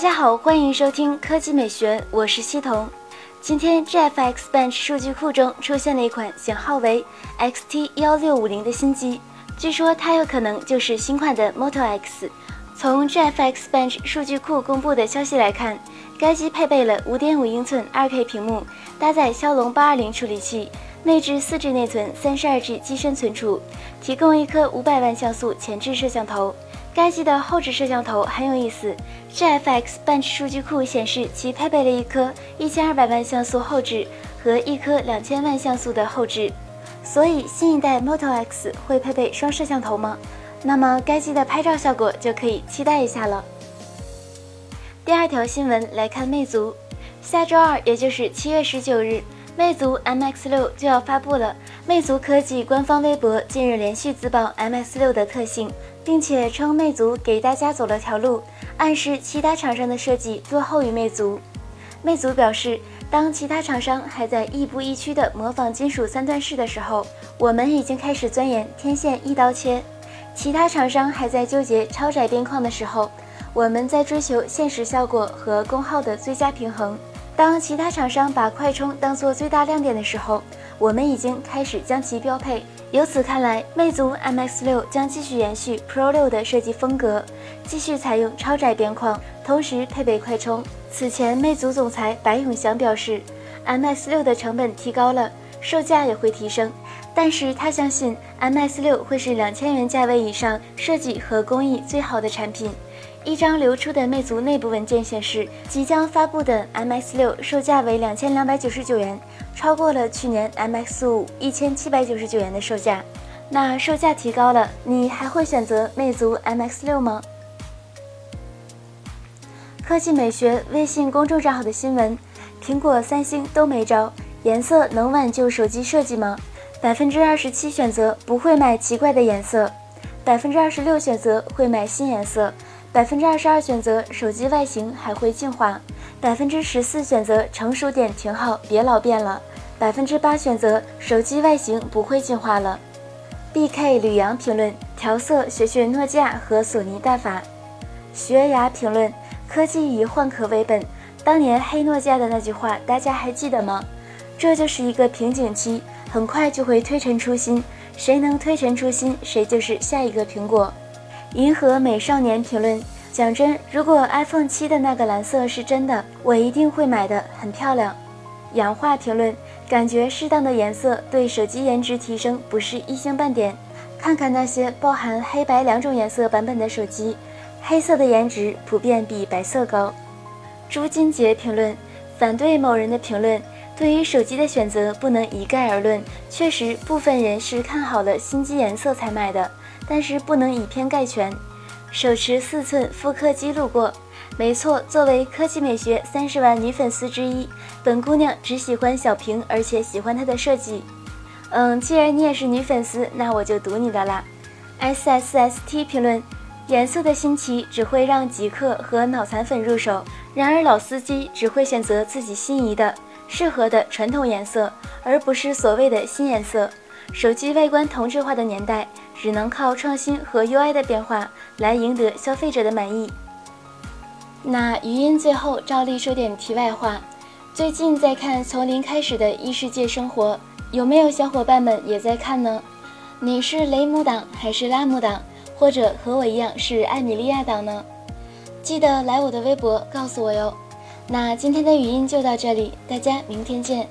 大家好，欢迎收听科技美学，我是西彤。今天 GFX Bench 数据库中出现了一款型号为 XT 幺六五零的新机，据说它有可能就是新款的 Moto X。从 GFX Bench 数据库公布的消息来看，该机配备了五点五英寸 2K 屏幕，搭载骁龙八二零处理器，内置四 G 内存，三十二 G 机身存储，提供一颗五百万像素前置摄像头。该机的后置摄像头很有意思，GFX Bench 数据库显示其配备了一颗一千二百万像素后置和一颗两千万像素的后置。所以新一代 Moto X 会配备双摄像头吗？那么该机的拍照效果就可以期待一下了。第二条新闻来看，魅族下周二，也就是七月十九日，魅族 MX 六就要发布了。魅族科技官方微博近日连续自曝 MX 六的特性，并且称魅族给大家走了条路，暗示其他厂商的设计落后于魅族。魅族表示，当其他厂商还在亦步亦趋地模仿金属三段式的时候，我们已经开始钻研天线一刀切。其他厂商还在纠结超窄边框的时候，我们在追求现实效果和功耗的最佳平衡。当其他厂商把快充当做最大亮点的时候，我们已经开始将其标配。由此看来，魅族 MX 六将继续延续 Pro 六的设计风格，继续采用超窄边框，同时配备快充。此前，魅族总裁白永祥表示，MX 六的成本提高了，售价也会提升。但是他相信 MX 六会是两千元价位以上设计和工艺最好的产品。一张流出的魅族内部文件显示，即将发布的 MX 六售价为两千两百九十九元，超过了去年 MX 五一千七百九十九元的售价。那售价提高了，你还会选择魅族 MX 六吗？科技美学微信公众账号的新闻：苹果、三星都没招，颜色能挽救手机设计吗？百分之二十七选择不会买奇怪的颜色，百分之二十六选择会买新颜色，百分之二十二选择手机外形还会进化，百分之十四选择成熟点挺好，别老变了，百分之八选择手机外形不会进化了。BK 吕阳评论：调色学学诺基亚和索尼大法。学牙评论：科技以换壳为本，当年黑诺基亚的那句话大家还记得吗？这就是一个瓶颈期。很快就会推陈出新，谁能推陈出新，谁就是下一个苹果。银河美少年评论：讲真，如果 iPhone 七的那个蓝色是真的，我一定会买的，很漂亮。氧化评论：感觉适当的颜色对手机颜值提升不是一星半点。看看那些包含黑白两种颜色版本的手机，黑色的颜值普遍比白色高。朱金杰评论：反对某人的评论。对于手机的选择不能一概而论，确实部分人是看好了新机颜色才买的，但是不能以偏概全。手持四寸复刻机路过，没错，作为科技美学三十万女粉丝之一，本姑娘只喜欢小屏，而且喜欢它的设计。嗯，既然你也是女粉丝，那我就读你的啦。S S S T 评论：颜色的新奇只会让极客和脑残粉入手，然而老司机只会选择自己心仪的。适合的传统颜色，而不是所谓的新颜色。手机外观同质化的年代，只能靠创新和 UI 的变化来赢得消费者的满意。那语音最后照例说点题外话：最近在看《从零开始的异世界生活》，有没有小伙伴们也在看呢？你是雷姆党还是拉姆党，或者和我一样是艾米莉亚党呢？记得来我的微博告诉我哟。那今天的语音就到这里，大家明天见。